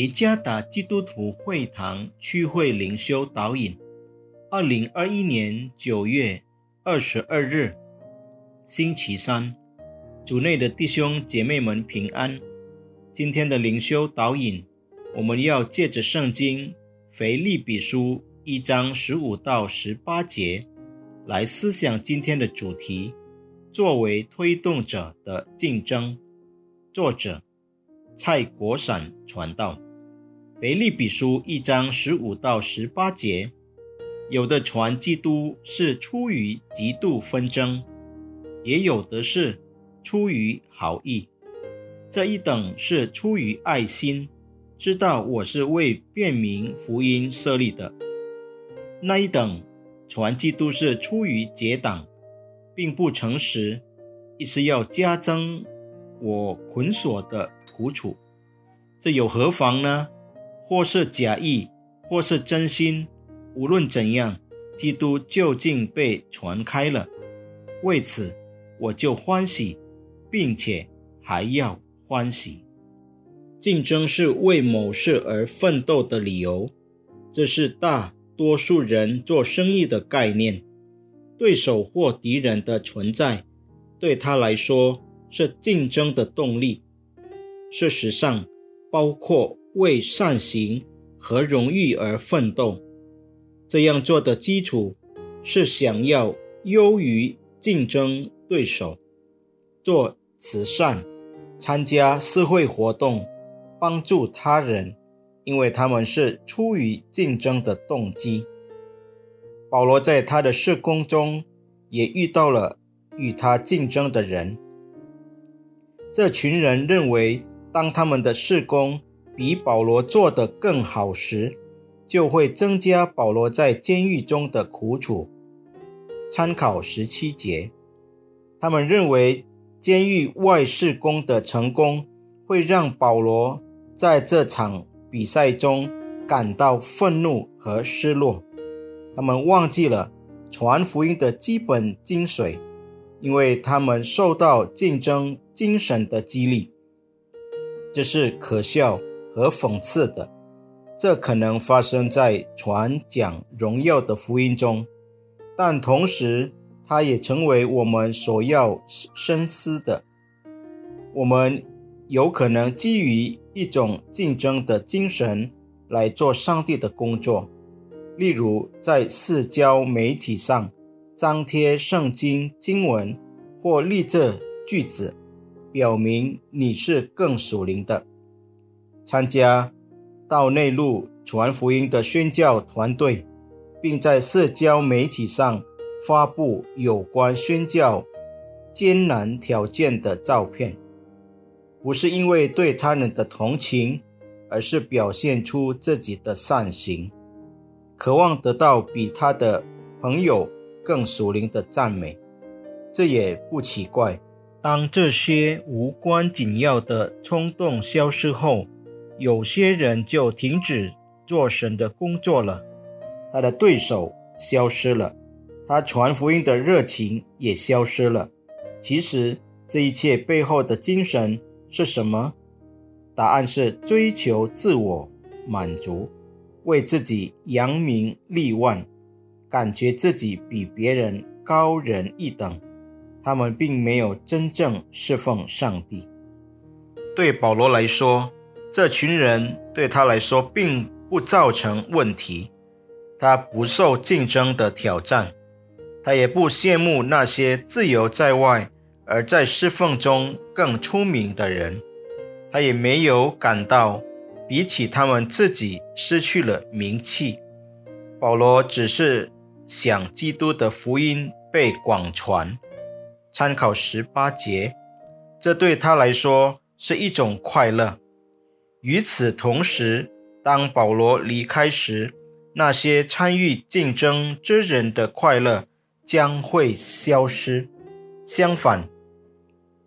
耶加达基督徒会堂区会灵修导引，二零二一年九月二十二日，星期三，主内的弟兄姐妹们平安。今天的灵修导引，我们要借着圣经腓利比书一章十五到十八节来思想今天的主题：作为推动者的竞争。作者。蔡国闪传道，腓利比书一章十五到十八节，有的传基督是出于极度纷争，也有的是出于好意。这一等是出于爱心，知道我是为便民福音设立的；那一等传基督是出于结党，并不诚实，意是要加增我捆锁的。苦楚，这有何妨呢？或是假意，或是真心，无论怎样，基督究竟被传开了。为此，我就欢喜，并且还要欢喜。竞争是为某事而奋斗的理由，这是大多数人做生意的概念。对手或敌人的存在，对他来说是竞争的动力。事实上，包括为善行和荣誉而奋斗。这样做的基础是想要优于竞争对手，做慈善、参加社会活动、帮助他人，因为他们是出于竞争的动机。保罗在他的事工中也遇到了与他竞争的人，这群人认为。当他们的事工比保罗做得更好时，就会增加保罗在监狱中的苦楚。参考十七节，他们认为监狱外事工的成功会让保罗在这场比赛中感到愤怒和失落。他们忘记了传福音的基本精髓，因为他们受到竞争精神的激励。这是可笑和讽刺的。这可能发生在传讲荣耀的福音中，但同时，它也成为我们所要深思的。我们有可能基于一种竞争的精神来做上帝的工作，例如在社交媒体上张贴圣经经文或立这句子。表明你是更属灵的，参加到内陆传福音的宣教团队，并在社交媒体上发布有关宣教艰难条件的照片，不是因为对他人的同情，而是表现出自己的善行，渴望得到比他的朋友更属灵的赞美，这也不奇怪。当这些无关紧要的冲动消失后，有些人就停止做神的工作了。他的对手消失了，他传福音的热情也消失了。其实，这一切背后的精神是什么？答案是追求自我满足，为自己扬名立万，感觉自己比别人高人一等。他们并没有真正侍奉上帝。对保罗来说，这群人对他来说并不造成问题。他不受竞争的挑战，他也不羡慕那些自由在外而在侍奉中更出名的人。他也没有感到比起他们自己失去了名气。保罗只是想基督的福音被广传。参考十八节，这对他来说是一种快乐。与此同时，当保罗离开时，那些参与竞争之人的快乐将会消失。相反，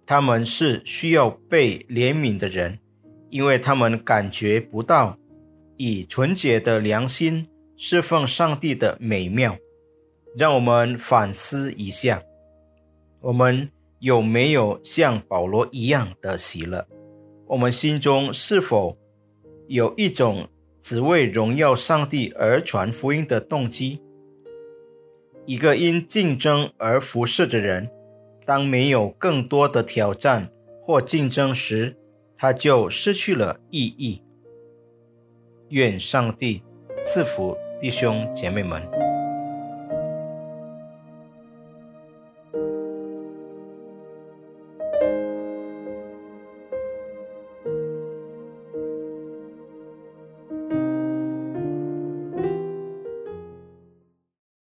他们是需要被怜悯的人，因为他们感觉不到以纯洁的良心侍奉上帝的美妙。让我们反思一下。我们有没有像保罗一样的喜乐？我们心中是否有一种只为荣耀上帝而传福音的动机。一个因竞争而服侍的人，当没有更多的挑战或竞争时，他就失去了意义。愿上帝赐福弟兄姐妹们。